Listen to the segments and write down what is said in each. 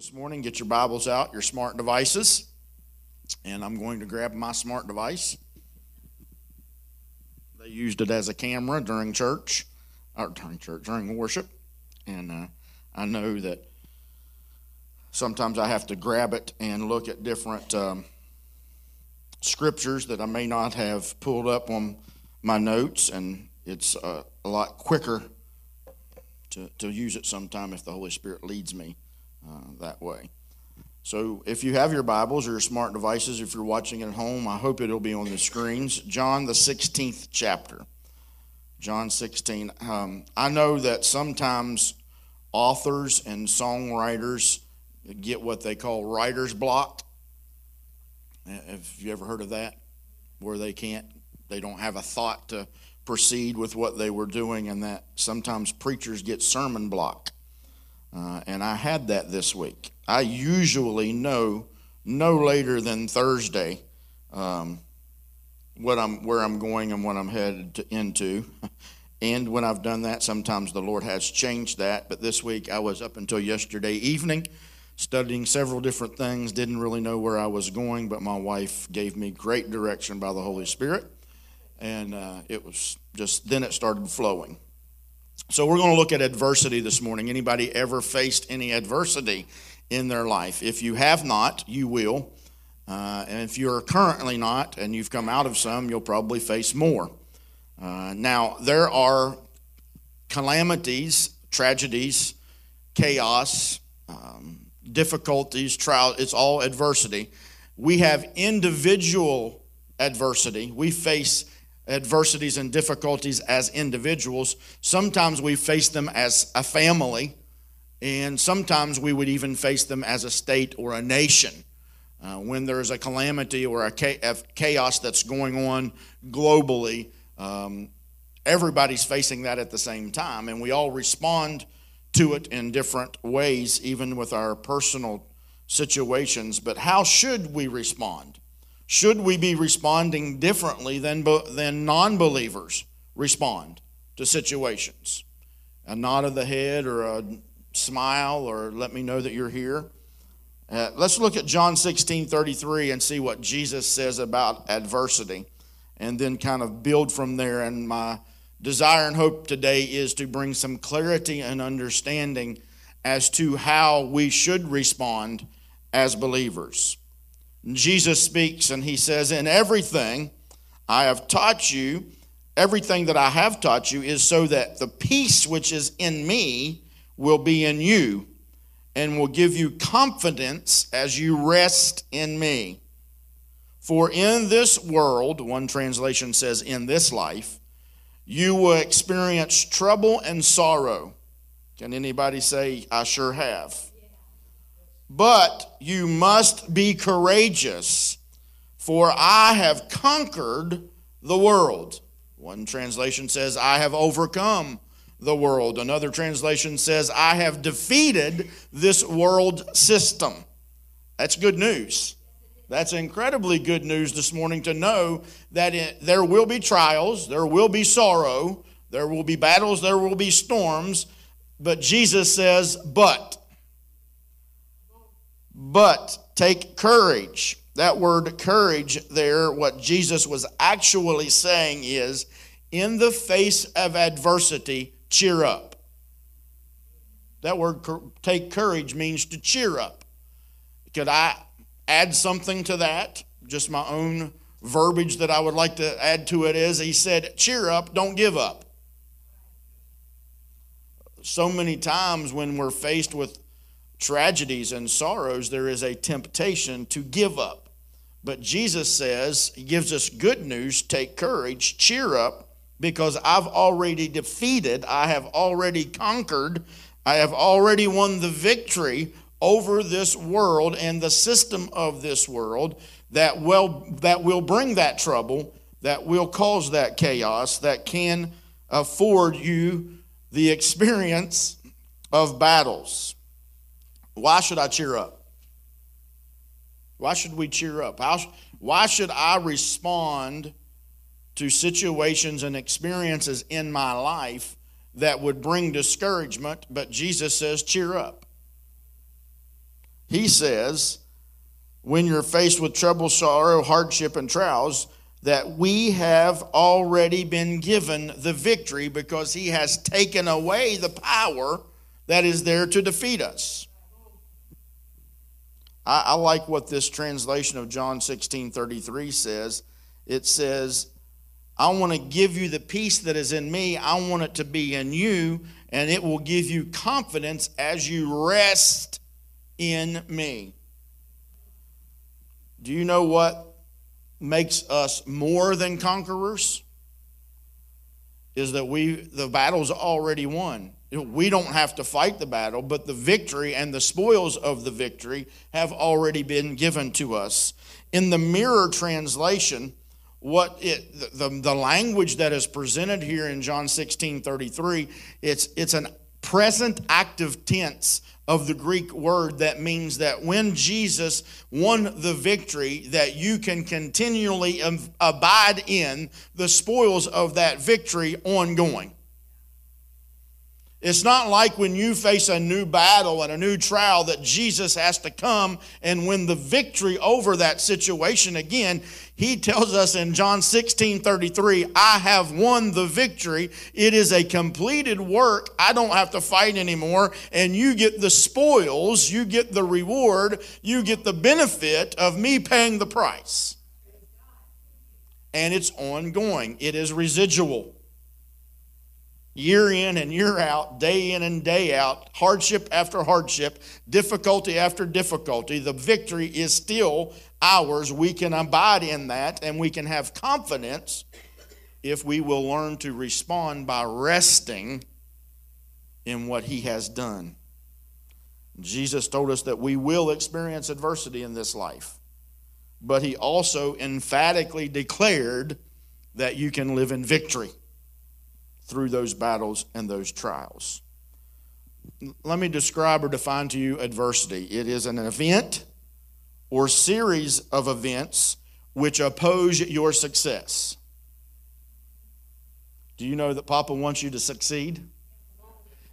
this morning, get your Bibles out, your smart devices, and I'm going to grab my smart device. They used it as a camera during church, or during church, during worship, and uh, I know that sometimes I have to grab it and look at different um, scriptures that I may not have pulled up on my notes, and it's uh, a lot quicker to, to use it sometime if the Holy Spirit leads me uh, that way. So if you have your Bibles or your smart devices, if you're watching at home, I hope it'll be on the screens. John, the 16th chapter. John 16. Um, I know that sometimes authors and songwriters get what they call writer's block. Have you ever heard of that? Where they can't, they don't have a thought to proceed with what they were doing, and that sometimes preachers get sermon block. Uh, and I had that this week. I usually know no later than Thursday um, what I'm, where I'm going and what I'm headed to, into. and when I've done that, sometimes the Lord has changed that. But this week, I was up until yesterday evening studying several different things, didn't really know where I was going, but my wife gave me great direction by the Holy Spirit. And uh, it was just, then it started flowing. So we're going to look at adversity this morning. Anybody ever faced any adversity in their life? If you have not, you will. Uh, and if you're currently not and you've come out of some, you'll probably face more. Uh, now, there are calamities, tragedies, chaos, um, difficulties, trials, it's all adversity. We have individual adversity. We face adversities and difficulties as individuals. Sometimes we face them as a family, and sometimes we would even face them as a state or a nation. Uh, when there's a calamity or a chaos that's going on globally, um, everybody's facing that at the same time, and we all respond to it in different ways, even with our personal situations. But how should we respond? Should we be responding differently than, than non believers respond to situations? A nod of the head or a smile or let me know that you're here. Uh, let's look at John 16 33 and see what Jesus says about adversity and then kind of build from there. And my desire and hope today is to bring some clarity and understanding as to how we should respond as believers. Jesus speaks and he says, In everything I have taught you, everything that I have taught you is so that the peace which is in me will be in you and will give you confidence as you rest in me. For in this world, one translation says, in this life, you will experience trouble and sorrow. Can anybody say, I sure have? But you must be courageous, for I have conquered the world. One translation says, I have overcome the world. Another translation says, I have defeated this world system. That's good news. That's incredibly good news this morning to know that it, there will be trials, there will be sorrow, there will be battles, there will be storms, but Jesus says, but. But take courage. That word courage there, what Jesus was actually saying is, in the face of adversity, cheer up. That word take courage means to cheer up. Could I add something to that, just my own verbiage that I would like to add to it is he said, Cheer up, don't give up. So many times when we're faced with tragedies and sorrows, there is a temptation to give up. But Jesus says, He gives us good news take courage, cheer up, because I've already defeated, I have already conquered, I have already won the victory over this world and the system of this world that will, that will bring that trouble, that will cause that chaos, that can afford you the experience of battles. Why should I cheer up? Why should we cheer up? How, why should I respond to situations and experiences in my life that would bring discouragement? But Jesus says, cheer up. he says, when you're faced with trouble, sorrow, hardship, and trials, that we have already been given the victory because he has taken away the power that is there to defeat us. I, I like what this translation of John 16 33 says. It says, I want to give you the peace that is in me. I want it to be in you, and it will give you confidence as you rest in me. Do you know what makes us more than conquerors? Is that we the battle's already won. We don't have to fight the battle, but the victory and the spoils of the victory have already been given to us. In the mirror translation, what it the, the language that is presented here in John 16 33, it's it's an present active tense of the Greek word that means that when Jesus won the victory, that you can continually abide in the spoils of that victory ongoing. It's not like when you face a new battle and a new trial that Jesus has to come and win the victory over that situation again. He tells us in John 16 33, I have won the victory. It is a completed work. I don't have to fight anymore. And you get the spoils, you get the reward, you get the benefit of me paying the price. And it's ongoing, it is residual year in and year out, day in and day out, hardship after hardship, difficulty after difficulty, the victory is still ours. We can abide in that and we can have confidence if we will learn to respond by resting in what He has done. Jesus told us that we will experience adversity in this life, but He also emphatically declared that you can live in victory through those battles and those trials. Let me describe or define to you adversity it is an event or series of events which oppose your success. Do you know that Papa wants you to succeed?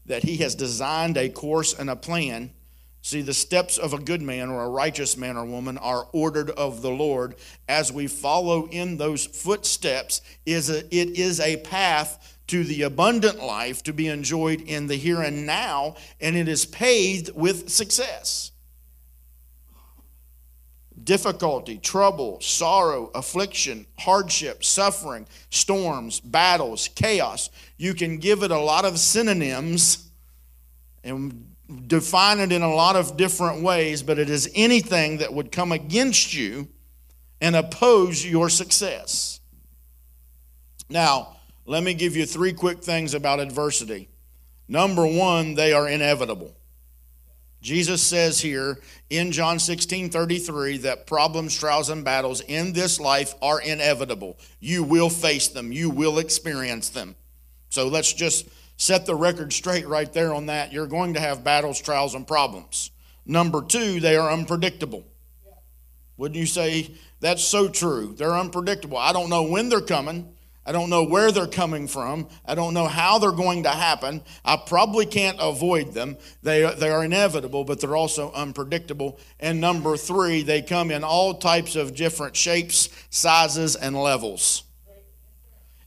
That He has designed a course and a plan. See, the steps of a good man or a righteous man or woman are ordered of the Lord. As we follow in those footsteps, is it is a path to the abundant life to be enjoyed in the here and now, and it is paved with success. Difficulty, trouble, sorrow, affliction, hardship, suffering, storms, battles, chaos. You can give it a lot of synonyms and define it in a lot of different ways, but it is anything that would come against you and oppose your success. Now, let me give you three quick things about adversity. Number one, they are inevitable. Jesus says here in John 16 33 that problems, trials, and battles in this life are inevitable. You will face them, you will experience them. So let's just set the record straight right there on that. You're going to have battles, trials, and problems. Number two, they are unpredictable. Wouldn't you say that's so true? They're unpredictable. I don't know when they're coming. I don't know where they're coming from. I don't know how they're going to happen. I probably can't avoid them. They, they are inevitable, but they're also unpredictable. And number three, they come in all types of different shapes, sizes, and levels.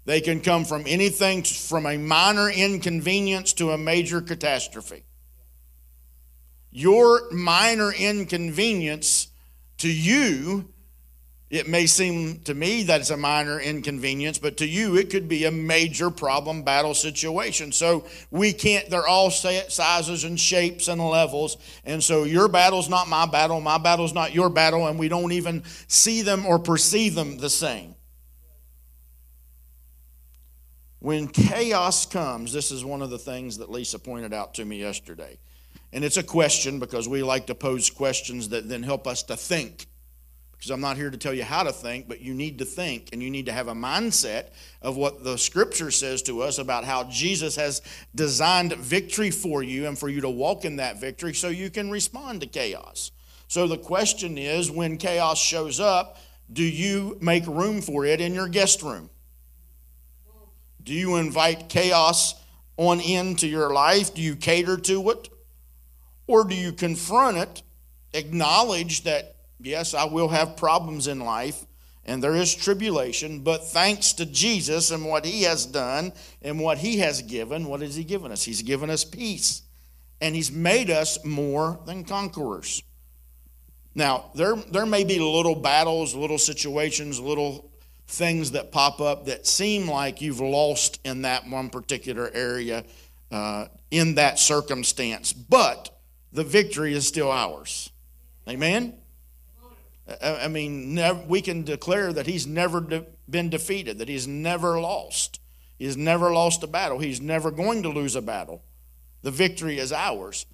They can come from anything from a minor inconvenience to a major catastrophe. Your minor inconvenience to you it may seem to me that it's a minor inconvenience, but to you it could be a major problem battle situation. So we can't, they're all sizes and shapes and levels. And so your battle's not my battle, my battle's not your battle, and we don't even see them or perceive them the same. When chaos comes, this is one of the things that Lisa pointed out to me yesterday. And it's a question because we like to pose questions that then help us to think because I'm not here to tell you how to think, but you need to think and you need to have a mindset of what the scripture says to us about how Jesus has designed victory for you and for you to walk in that victory so you can respond to chaos. So the question is when chaos shows up, do you make room for it in your guest room? Do you invite chaos on into your life? Do you cater to it? Or do you confront it acknowledge that, yes, I will have problems in life and there is tribulation, but thanks to Jesus and what he has done and what he has given, what has he given us? He's given us peace. And he's made us more than conquerors. Now, there, there may be little battles, little situations, little things that pop up that seem like you've lost in that one particular area, uh, in that circumstance, but the victory is still ours. Amen? I mean, we can declare that he's never been defeated, that he's never lost. He's never lost a battle. He's never going to lose a battle. The victory is ours.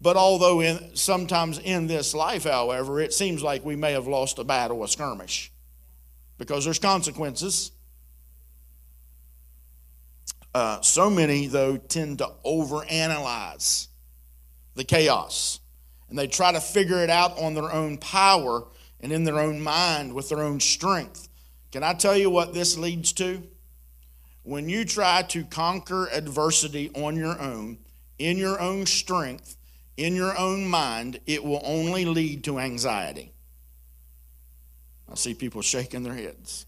But although in, sometimes in this life, however, it seems like we may have lost a battle, a skirmish, because there's consequences. Uh, so many, though, tend to overanalyze the chaos. And they try to figure it out on their own power and in their own mind with their own strength. Can I tell you what this leads to? When you try to conquer adversity on your own, in your own strength, in your own mind, it will only lead to anxiety. I see people shaking their heads.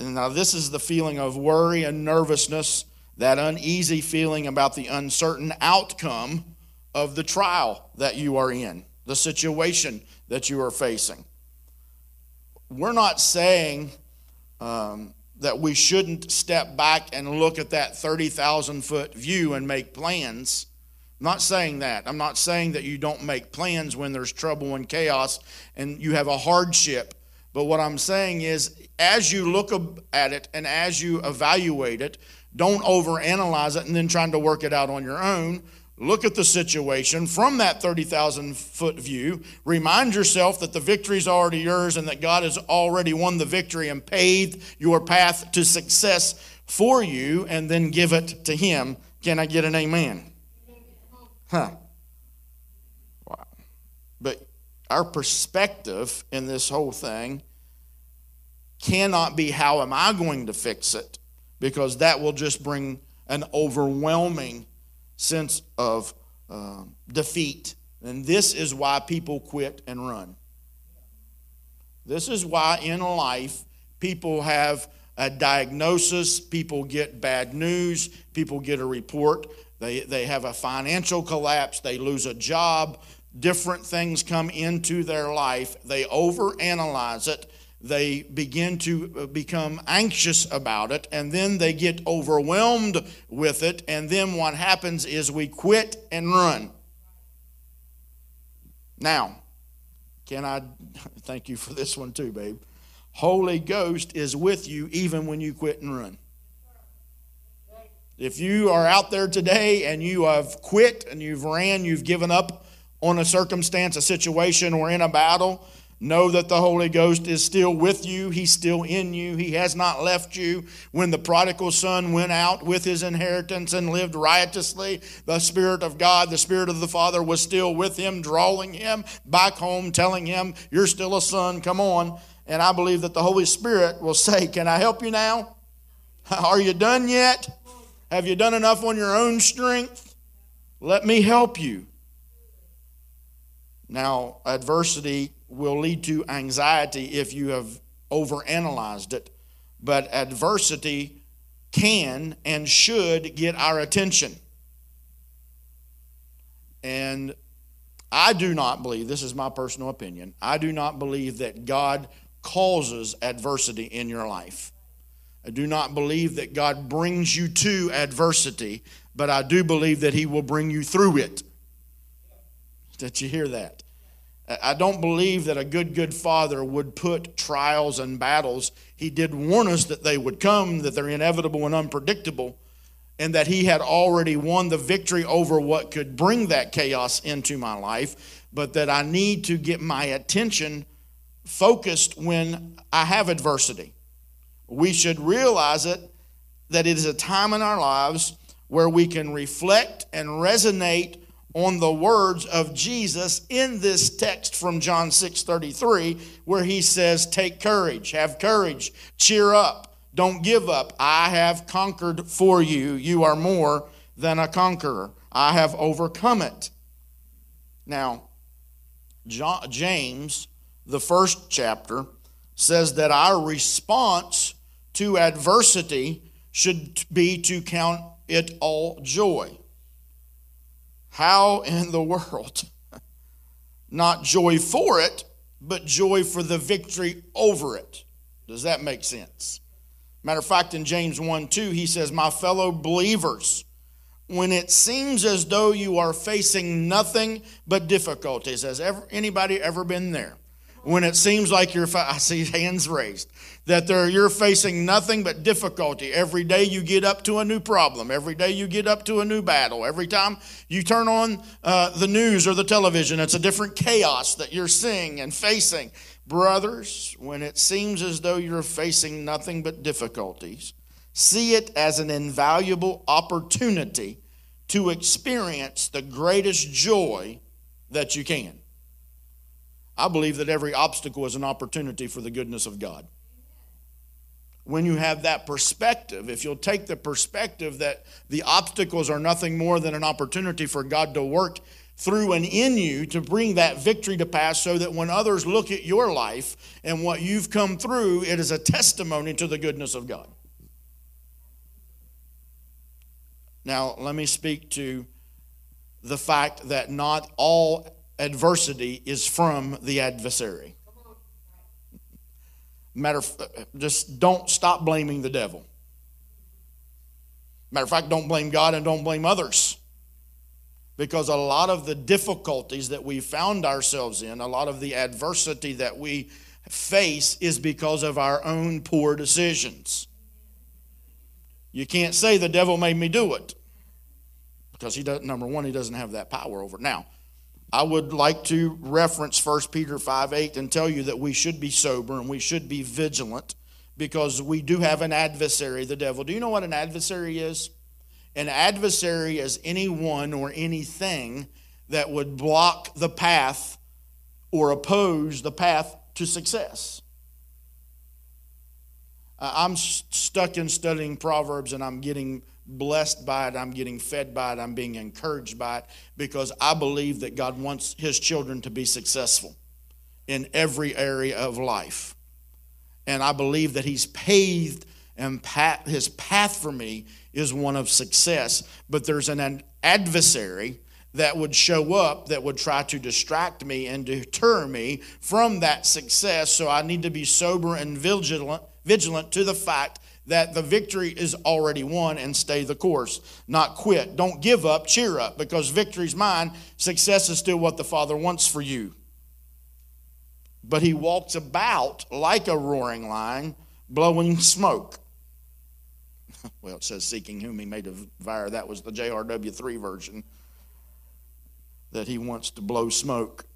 And now, this is the feeling of worry and nervousness, that uneasy feeling about the uncertain outcome of the trial that you are in, the situation that you are facing. We're not saying um, that we shouldn't step back and look at that 30,000 foot view and make plans. I'm not saying that. I'm not saying that you don't make plans when there's trouble and chaos and you have a hardship. But what I'm saying is, as you look at it and as you evaluate it, don't overanalyze it and then trying to work it out on your own look at the situation from that 30,000 foot view. Remind yourself that the victory is already yours and that God has already won the victory and paved your path to success for you, and then give it to Him. Can I get an amen? Huh. Wow. But our perspective in this whole thing cannot be how am I going to fix it? Because that will just bring an overwhelming sense of uh, defeat. And this is why people quit and run. This is why in life people have a diagnosis, people get bad news, people get a report, they, they have a financial collapse, they lose a job, different things come into their life, they overanalyze it, they begin to uh, become anxious about it, and then they get overwhelmed with it, and then what happens is we quit and run. Now, can I thank you for this one too, babe? Holy Ghost is with you even when you quit and run. If you are out there today and you have quit and you've ran, you've given up on a circumstance, a situation, or in a battle, Know that the Holy Ghost is still with you. He's still in you. He has not left you. When the prodigal son went out with his inheritance and lived riotously, the Spirit of God, the Spirit of the Father, was still with him, drawing him back home, telling him, You're still a son, come on. And I believe that the Holy Spirit will say, Can I help you now? Are you done yet? Have you done enough on your own strength? Let me help you. Now, adversity will lead to anxiety if you have overanalyzed it, but adversity can and should get our attention. And I do not believe, this is my personal opinion, I do not believe that God causes adversity in your life. I do not believe that God brings you to adversity, but I do believe that He will bring you through it. Did you hear that? I don't believe that a good, good father would put trials and battles. He did warn us that they would come, that they're inevitable and unpredictable, and that he had already won the victory over what could bring that chaos into my life, but that I need to get my attention focused when I have adversity. We should realize it that it is a time in our lives where we can reflect and resonate on the words of Jesus in this text from John 6 33, where he says, Take courage, have courage, cheer up, don't give up. I have conquered for you. You are more than a conqueror. I have overcome it. Now, John, James, the first chapter, says that our response to adversity should be to count it all joy. How in the world? Not joy for it, but joy for the victory over it. Does that make sense? Matter of fact, in James 1 2, he says, My fellow believers, when it seems as though you are facing nothing but difficulties, has ever, anybody ever been there? When it seems like you're, I see hands raised that there, you're facing nothing but difficulty. Every day you get up to a new problem. Every day you get up to a new battle. Every time you turn on uh, the news or the television, it's a different chaos that you're seeing and facing. Brothers, when it seems as though you're facing nothing but difficulties, see it as an invaluable opportunity to experience the greatest joy that you can. I believe that every obstacle is an opportunity for the goodness of God when you have that perspective, if you'll take the perspective that the obstacles are nothing more than an opportunity for God to work through and in you to bring that victory to pass so that when others look at your life and what you've come through, it is a testimony to the goodness of God. Now, let me speak to the fact that not all adversity is from the adversary. Matter of, just don't stop blaming the devil. Matter of fact, don't blame God and don't blame others. Because a lot of the difficulties that we found ourselves in, a lot of the adversity that we face is because of our own poor decisions. You can't say the devil made me do it. Because he does number one, he doesn't have that power over it. Now, I would like to reference 1 Peter 5 8 and tell you that we should be sober and we should be vigilant because we do have an adversary, the devil. Do you know what an adversary is? An adversary is anyone or anything that would block the path or oppose the path to success. I'm stuck in studying Proverbs and I'm getting blessed by it. I'm getting fed by it. I'm being encouraged by it because I believe that God wants His children to be successful in every area of life. And I believe that He's paved and His path for me is one of success. But there's an adversary that would show up that would try to distract me and deter me from that success. So I need to be sober and vigilant, vigilant to the fact that the victory is already won and stay the course, not quit. Don't give up, cheer up, because victory's mine. Success is still what the Father wants for you. But he walks about like a roaring lion, blowing smoke. well, it says seeking whom he may devour. That was the JRW3 version that he wants to blow smoke.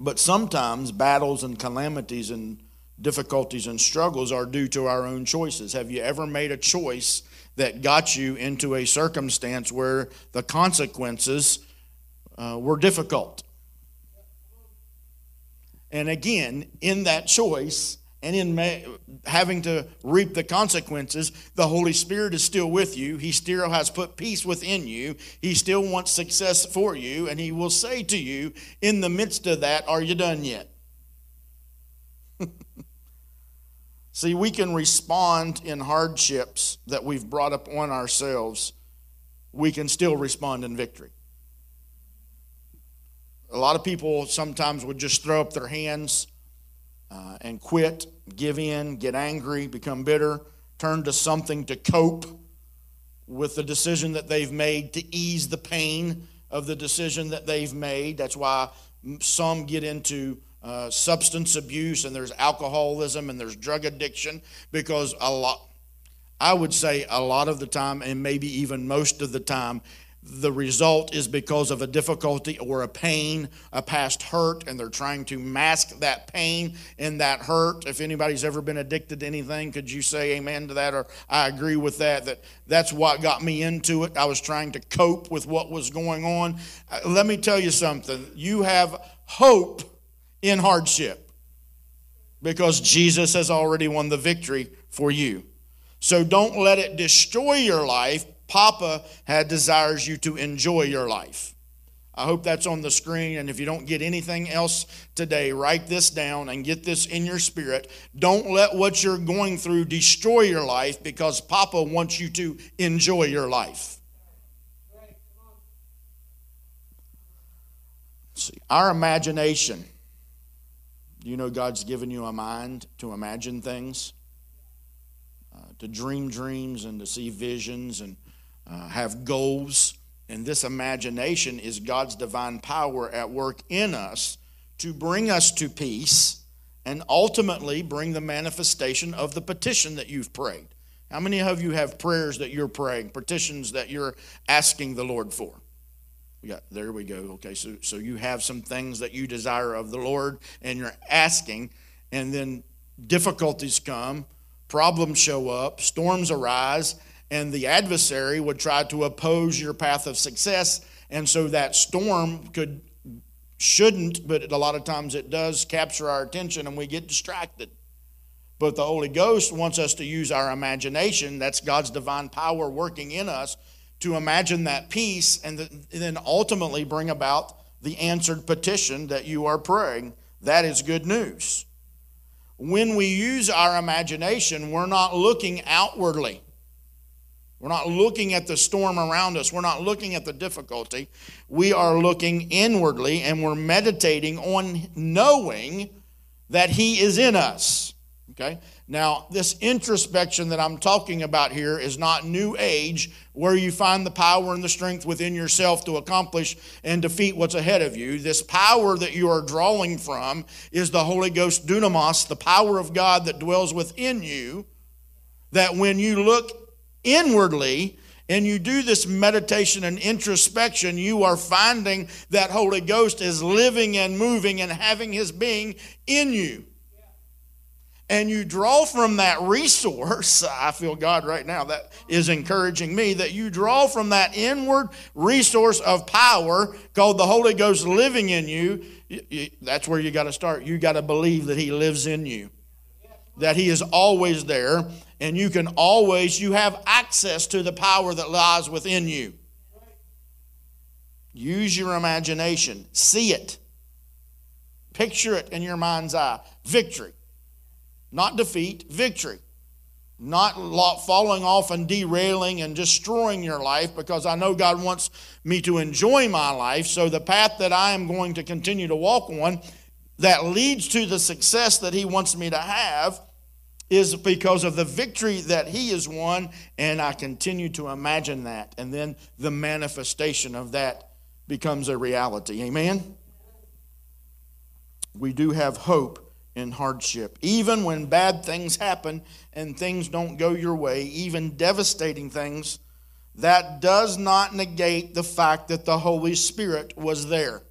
But sometimes battles and calamities and difficulties and struggles are due to our own choices. Have you ever made a choice that got you into a circumstance where the consequences uh, were difficult? And again, in that choice and in having to reap the consequences, the Holy Spirit is still with you. He still has put peace within you. He still wants success for you. And He will say to you, in the midst of that, Are you done yet? See, we can respond in hardships that we've brought up on ourselves. We can still respond in victory. A lot of people sometimes would just throw up their hands uh, and quit, give in, get angry, become bitter, turn to something to cope with the decision that they've made, to ease the pain of the decision that they've made. That's why some get into uh, substance abuse and there's alcoholism and there's drug addiction because a lot, I would say a lot of the time, and maybe even most of the time, the result is because of a difficulty or a pain, a past hurt, and they're trying to mask that pain and that hurt. If anybody's ever been addicted to anything, could you say amen to that? Or I agree with that, that that's what got me into it. I was trying to cope with what was going on. Uh, let me tell you something. You have hope in hardship because Jesus has already won the victory for you. So don't let it destroy your life. Papa had desires you to enjoy your life. I hope that's on the screen. And if you don't get anything else today, write this down and get this in your spirit. Don't let what you're going through destroy your life because Papa wants you to enjoy your life. See, our imagination. Do you know God's given you a mind to imagine things? Uh, to dream dreams and to see visions and uh, have goals. And this imagination is God's divine power at work in us to bring us to peace and ultimately bring the manifestation of the petition that you've prayed. How many of you have prayers that you're praying, petitions that you're asking the Lord for? We got there we go. Okay, so so you have some things that you desire of the Lord and you're asking, and then difficulties come, problems show up, storms arise, and the adversary would try to oppose your path of success. And so that storm could, shouldn't, but a lot of times it does capture our attention and we get distracted. But the Holy Ghost wants us to use our imagination. That's God's divine power working in us to imagine that peace and then ultimately bring about the answered petition that you are praying. That is good news. When we use our imagination, we're not looking outwardly. We're not looking at the storm around us. We're not looking at the difficulty. We are looking inwardly and we're meditating on knowing that He is in us. Okay? Now, this introspection that I'm talking about here is not new age, where you find the power and the strength within yourself to accomplish and defeat what's ahead of you. This power that you are drawing from is the Holy Ghost dunamis, the power of God that dwells within you. That when you look inwardly and you do this meditation and introspection, you are finding that Holy Ghost is living and moving and having his being in you. And you draw from that resource. I feel God right now that is encouraging me that you draw from that inward resource of power called the Holy Ghost living in you. That's where you got to start. You got to believe that He lives in you, that He is always there, and you can always, you have access to the power that lies within you. Use your imagination, see it, picture it in your mind's eye. Victory, not defeat, victory. Not falling off and derailing and destroying your life because I know God wants me to enjoy my life. So, the path that I am going to continue to walk on that leads to the success that He wants me to have is because of the victory that he has won, and I continue to imagine that. And then the manifestation of that becomes a reality. Amen? We do have hope in hardship. Even when bad things happen and things don't go your way, even devastating things, that does not negate the fact that the Holy Spirit was there.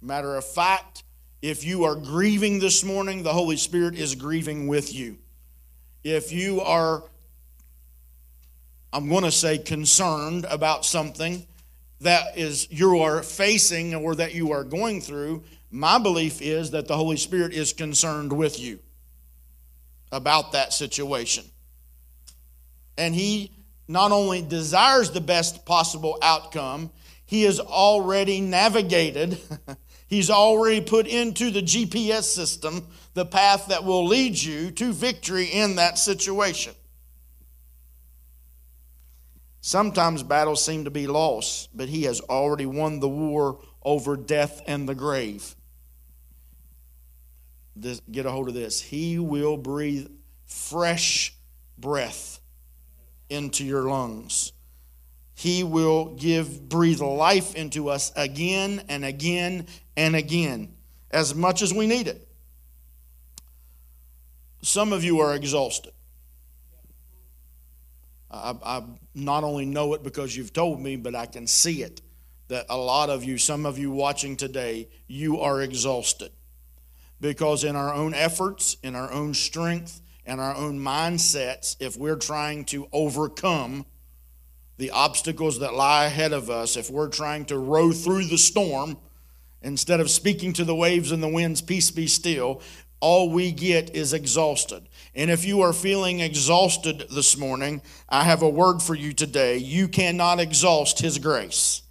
Matter of fact, if you are grieving this morning, the Holy Spirit is grieving with you. If you are, I'm going to say, concerned about something that is you are facing or that you are going through, my belief is that the Holy Spirit is concerned with you about that situation. And He not only desires the best possible outcome, He has already navigated He's already put into the GPS system the path that will lead you to victory in that situation. Sometimes battles seem to be lost, but he has already won the war over death and the grave. This, get a hold of this. He will breathe fresh breath into your lungs. He will give breathe life into us again and again and again as much as we need it. Some of you are exhausted. I, I, not only know it because you've told me, but I can see it. That a lot of you, some of you watching today, you are exhausted. Because in our own efforts, in our own strength, and our own mindsets, if we're trying to overcome the obstacles that lie ahead of us, if we're trying to row through the storm, instead of speaking to the waves and the winds, peace be still, all we get is exhausted. And if you are feeling exhausted this morning, I have a word for you today. You cannot exhaust His grace.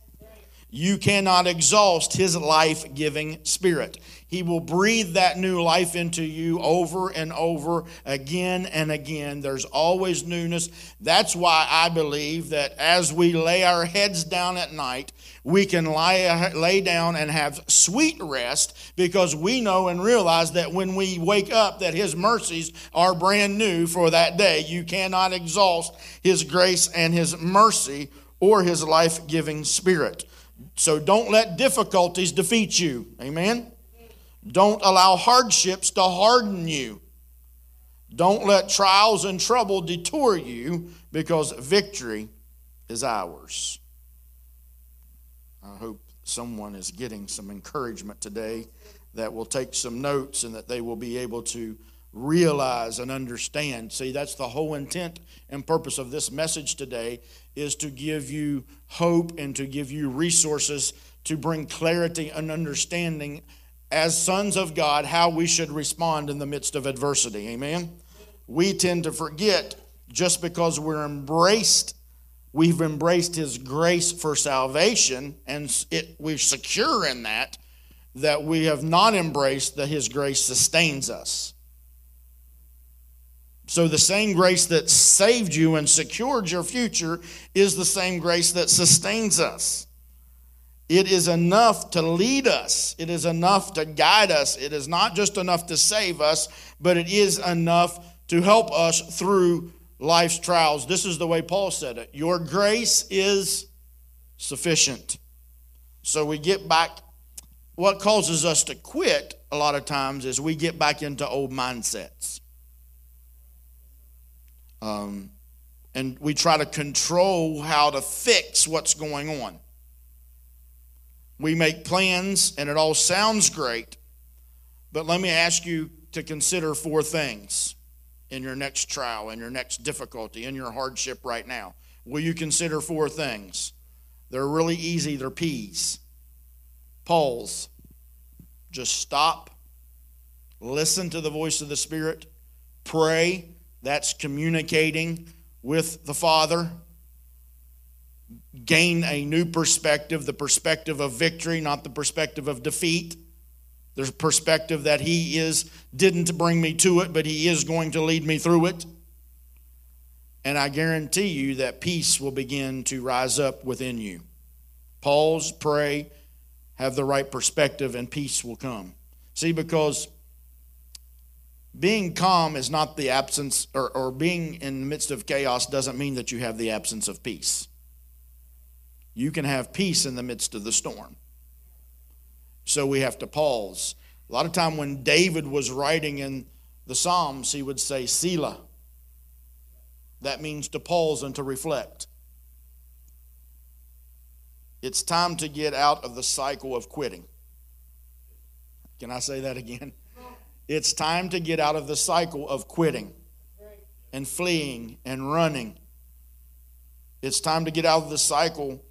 you cannot exhaust his life giving spirit. He will breathe that new life into you over and over again and again. There's always newness. That's why I believe that as we lay our heads down at night, we can lie, lay down and have sweet rest because we know and realize that when we wake up that his mercies are brand new for that day. You cannot exhaust his grace and his mercy or his life-giving spirit. So don't let difficulties defeat you. Amen. Don't allow hardships to harden you. Don't let trials and trouble detour you because victory is ours. I hope someone is getting some encouragement today that will take some notes and that they will be able to realize and understand. See, that's the whole intent and purpose of this message today is to give you hope and to give you resources to bring clarity and understanding as sons of God how we should respond in the midst of adversity. Amen. We tend to forget just because we're embraced we've embraced his grace for salvation and it, we're secure in that that we have not embraced that his grace sustains us so the same grace that saved you and secured your future is the same grace that sustains us. It is enough to lead us. It is enough to guide us. It is not just enough to save us, but it is enough to help us through life's trials. This is the way Paul said it Your grace is sufficient. So we get back. What causes us to quit a lot of times is we get back into old mindsets. Um, and we try to control how to fix what's going on. We make plans and it all sounds great, but let me ask you to consider four things in your next trial, in your next difficulty, in your hardship right now. Will you consider four things? They're really easy, they're P's. Pause. Just stop, listen to the voice of the Spirit, pray, that's communicating with the Father. Gain a new perspective, the perspective of victory, not the perspective of defeat. A perspective that He is didn't bring me to it, but He is going to lead me through it. And I guarantee you that peace will begin to rise up within you. Pause, pray, have the right perspective, and peace will come. See, because being calm is not the absence, or, or being in the midst of chaos doesn't mean that you have the absence of peace. You can have peace in the midst of the storm. So we have to pause. A lot of time when David was writing in the Psalms, he would say, Selah. That means to pause and to reflect. It's time to get out of the cycle of quitting. Can I say that again? It's time to get out of the cycle of quitting and fleeing and running. It's time to get out of the cycle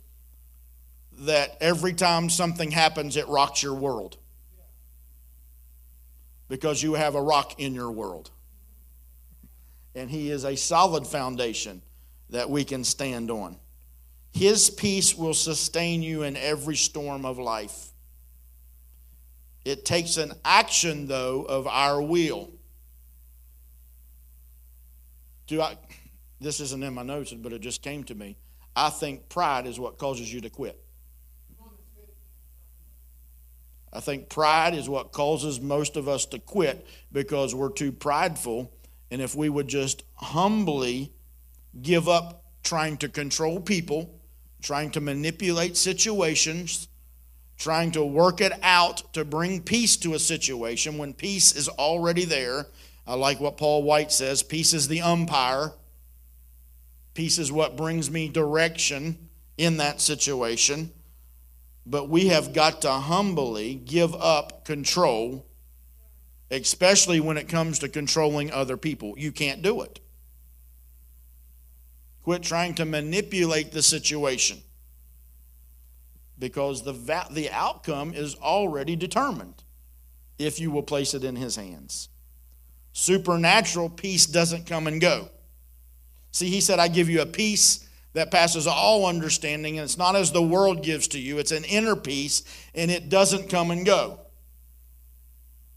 that every time something happens, it rocks your world. Because you have a rock in your world. And He is a solid foundation that we can stand on. His peace will sustain you in every storm of life. It takes an action, though, of our will. Do I, this isn't in my notes, but it just came to me. I think pride is what causes you to quit. I think pride is what causes most of us to quit because we're too prideful. And if we would just humbly give up trying to control people, trying to manipulate situations, trying to work it out to bring peace to a situation when peace is already there. I like what Paul White says peace is the umpire, peace is what brings me direction in that situation. But we have got to humbly give up control, especially when it comes to controlling other people. You can't do it. Quit trying to manipulate the situation because the, va- the outcome is already determined if you will place it in His hands. Supernatural peace doesn't come and go. See, He said, I give you a peace that passes all understanding, and it's not as the world gives to you. It's an inner peace, and it doesn't come and go.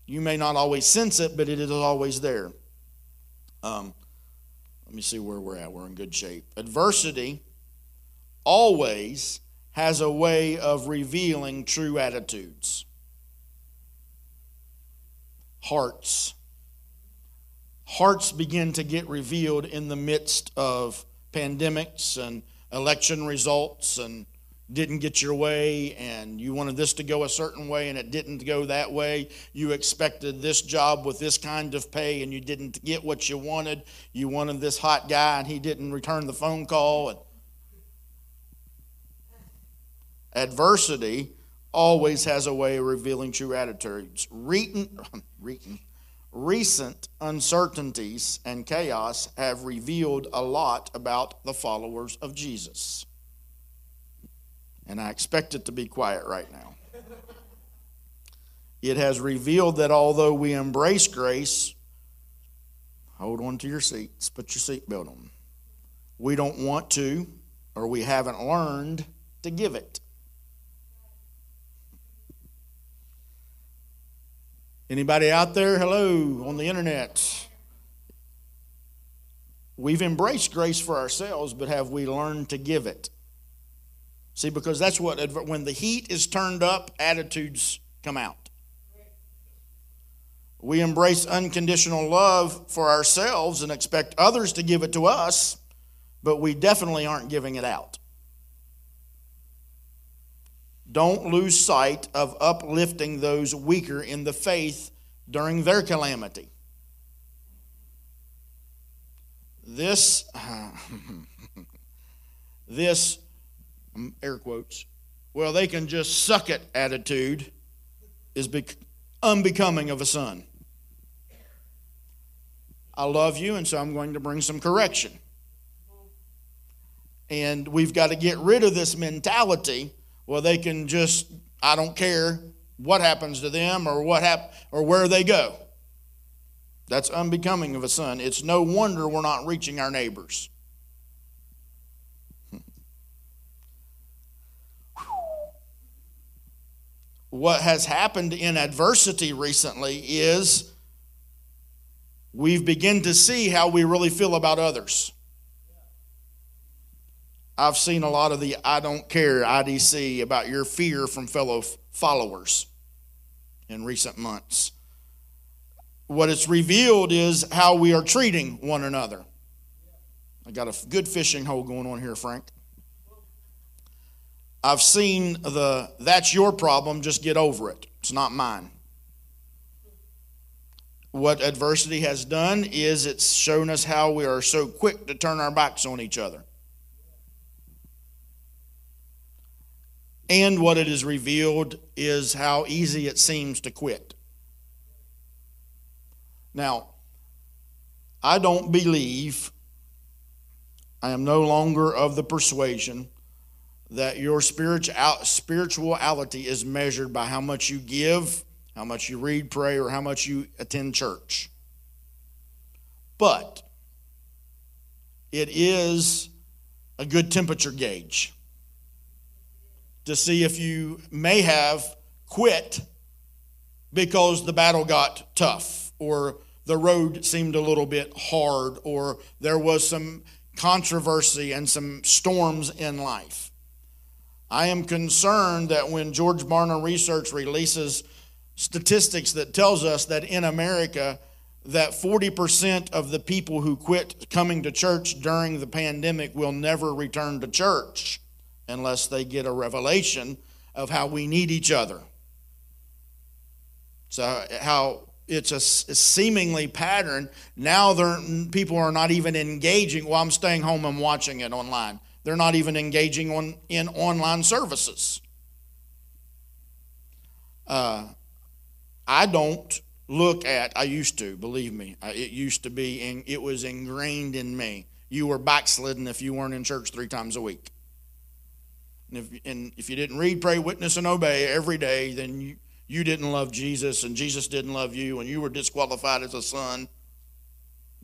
You may not always sense it, but it is always there. Um, let me see where we're at. We're in good shape. Adversity always has a way of revealing true attitudes, hearts. Hearts begin to get revealed in the midst of pandemics and election results and didn't get your way and you wanted this to go a certain way and it didn't go that way. You expected this job with this kind of pay and you didn't get what you wanted. You wanted this hot guy and he didn't return the phone call. And adversity always has a way of revealing true attitudes. Recent uncertainties and chaos have revealed a lot about the followers of Jesus. And I expect it to be quiet right now. It has revealed that although we embrace grace, hold on to your seats, put your seatbelt on. We don't want to, or we haven't learned to give it. Anybody out there? Hello on the internet. We've embraced grace for ourselves, but have we learned to give it? See, because that's what, when the heat is turned up, attitudes come out. We embrace unconditional love for ourselves and expect others to give it to us, but we definitely aren't giving it out. Don't lose sight of uplifting those weaker in the faith during their calamity. This, this mm, air quotes, well, they can just suck it attitude is unbecoming of a son. I love you, and so I'm going to bring some correction. And we've got to get rid of this mentality where they can just, I don't care what happens to them or what hap- or where they go. That's unbecoming of a son. It's no wonder we're not reaching our neighbors. what has happened in adversity recently is we've begun to see how we really feel about others. I've seen a lot of the I don't care IDC about your fear from fellow followers in recent months. What it's revealed is how we are treating one another. I got a good fishing hole going on here, Frank. I've seen the that's your problem, just get over it. It's not mine. What adversity has done is it's shown us how we are so quick to turn our backs on each other. And what it has revealed is how easy it seems to quit. Now, I don't believe, I am no longer of the persuasion that your spiritual spirituality is measured by how much you give, how much you read, pray, or how much you attend church. But it is a good temperature gauge to see if you may have quit because the battle got tough or the road seemed a little bit hard or there was some controversy and some storms in life. I am concerned that when George Barna Research releases statistics that tells us that in America that 40% of the people who quit coming to church during the pandemic will never return to church unless they get a revelation of how we need each other. So how it's a, seemingly pattern. Now people are not even engaging. Well, I'm staying home and watching it online. They're not even engaging on, in online services. Uh, I don't look at, I used to, believe me, it used to be, and it was ingrained in me. You were backslidden if you weren't in church three times a week. And if, and if you didn't read, pray, witness, and obey every day, then you, you didn't love Jesus and Jesus didn't love you and you were disqualified as a son.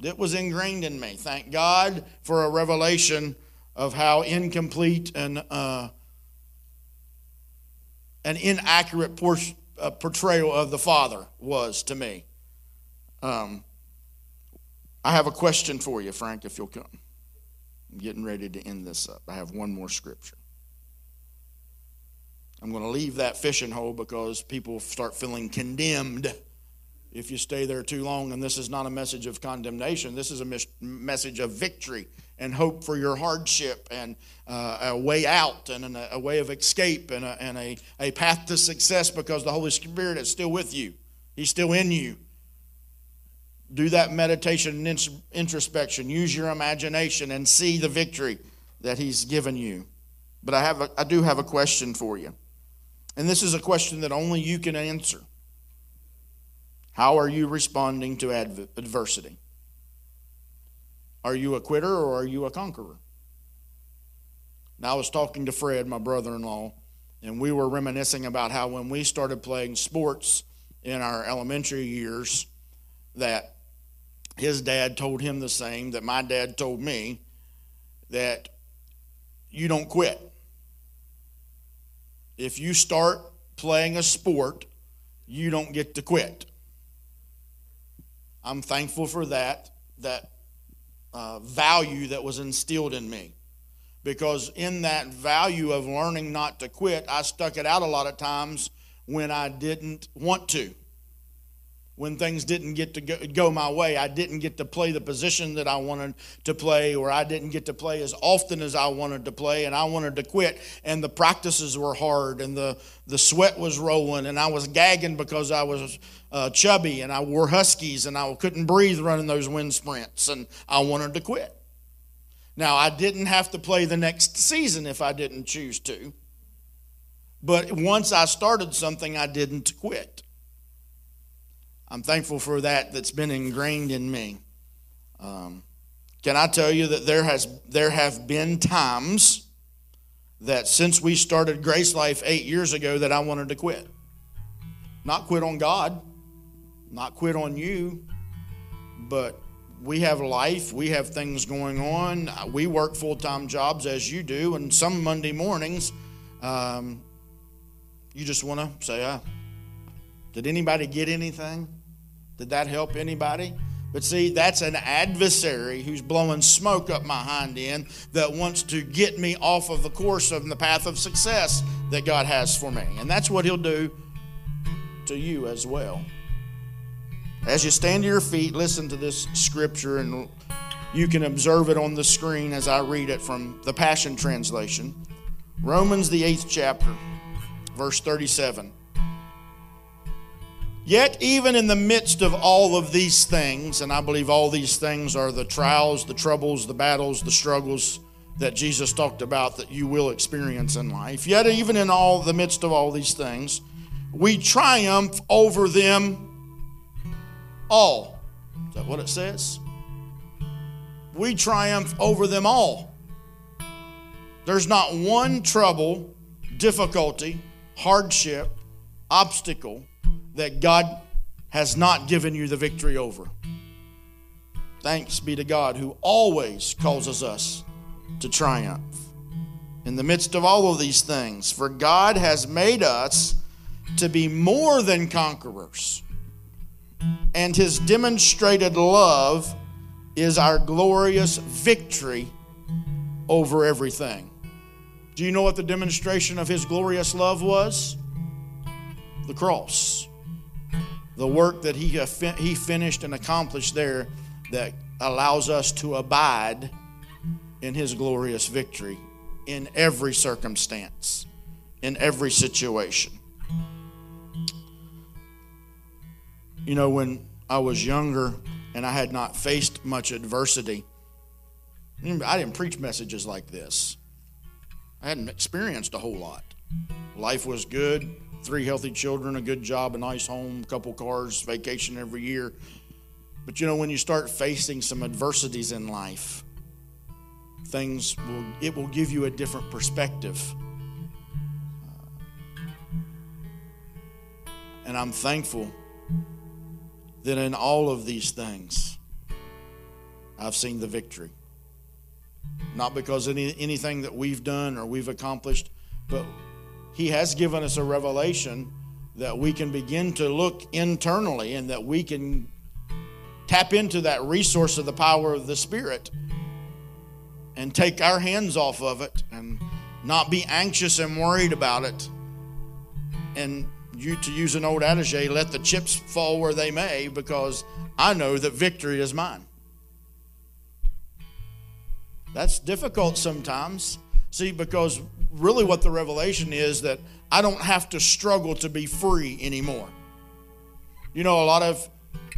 It was ingrained in me. Thank God for a revelation of how incomplete and uh, an inaccurate uh, portrayal of the Father was to me. Um, I have a question for you, Frank, if you'll come. I'm getting ready to end this up. I have one more scripture. I'm going to leave that fishing hole because people start feeling condemned if you stay there too long. And this is not a message of condemnation, this is a mes- message of victory and hope for your hardship and uh, a way out and a, a way of escape and, a, and a, a path to success because the Holy Spirit is still with you, He's still in you. Do that meditation and introspection. Use your imagination and see the victory that He's given you. But I, have a, I do have a question for you. And this is a question that only you can answer. How are you responding to adversity? Are you a quitter or are you a conqueror? Now, I was talking to Fred, my brother in law, and we were reminiscing about how when we started playing sports in our elementary years, that his dad told him the same, that my dad told me, that you don't quit. If you start playing a sport, you don't get to quit. I'm thankful for that, that uh, value that was instilled in me. Because in that value of learning not to quit, I stuck it out a lot of times when I didn't want to when things didn't get to go, my way. I didn't get to play the position that I wanted to play, or I didn't get to play as often as I wanted to play, and I wanted to quit. And the practices were hard, and the, the sweat was rolling, and I was gagging because I was uh, chubby, and I wore huskies, and I couldn't breathe running those wind sprints, and I wanted to quit. Now, I didn't have to play the next season if I didn't choose to. But once I started something, I didn't quit. I'm thankful for that that's been ingrained in me. Um, can I tell you that there has there have been times that since we started Grace Life eight years ago that I wanted to quit. Not quit on God, not quit on you, but we have life, we have things going on. We work full time jobs as you do, and some Monday mornings, um, you just want to say, uh, "Did anybody get anything?" Did that help anybody? But see, that's an adversary who's blowing smoke up my hind end that wants to get me off of the course of the path of success that God has for me. And that's what he'll do to you as well. As you stand to your feet, listen to this scripture, and you can observe it on the screen as I read it from the Passion Translation. Romans, the eighth chapter, verse 37. Yet, even in the midst of all of these things, and I believe all these things are the trials, the troubles, the battles, the struggles that Jesus talked about that you will experience in life, yet, even in all the midst of all these things, we triumph over them all. Is that what it says? We triumph over them all. There's not one trouble, difficulty, hardship, obstacle that God has not given you the victory over. Thanks be to God who always causes us to triumph. In the midst of all of these things, for God has made us to be more than conquerors, and his demonstrated love is our glorious victory over everything. Do you know what the demonstration of his glorious love was? The cross the work that he, he finished and accomplished there that allows us to abide in his glorious victory in every circumstance, in every situation. You know, when I was younger and I had not faced much adversity, I didn't preach messages like this. I hadn't experienced a whole lot. Life was good three healthy children, a good job, a nice home, a couple cars, vacation every year. But you know, when you start facing some adversities in life, things will, it will give you a different perspective. Uh, and I'm thankful that in all of these things, I've seen the victory. not because any, anything that we've done or we've accomplished, but He has given us a revelation that we can begin to look internally and that we can tap into that resource of the power of the Spirit and take our hands off of it and not be anxious and worried about it. And you, to use an old adage, let the chips fall where they may, because I know that victory is mine. That's difficult sometimes. See, because really what the revelation is that I don't have to struggle to be free anymore. You know, a lot of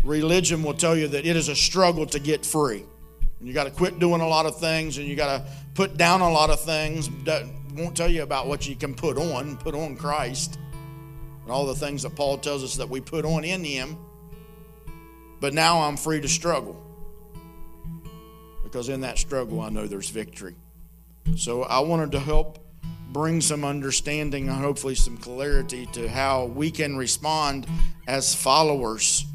religion will tell you that it is a struggle to get free. And you got to quit doing a lot of things and you got to put down a lot of things. Won't tell you about what you can put on, put on Christ and all the things that Paul tells us that we put on in Him. But now I'm free to struggle because in that struggle I know there's victory. So I wanted to help bring some understanding and hopefully some clarity to how we can respond as followers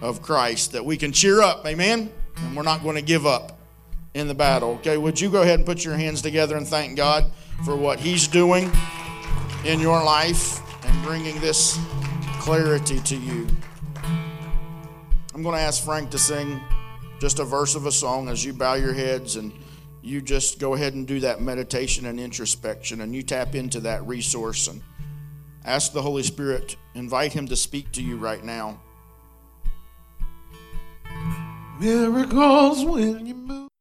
of Christ, that we can cheer up, amen? And we're not going to give up in the battle. Okay, would you go ahead and put your hands together and thank God for what He's doing in your life and bringing this clarity to you? I'm going to ask Frank to sing just a verse of a song as you bow your heads and you just go ahead and do that meditation and introspection and you tap into that resource and ask the Holy Spirit, invite Him to speak to you right now. Miracles when you move.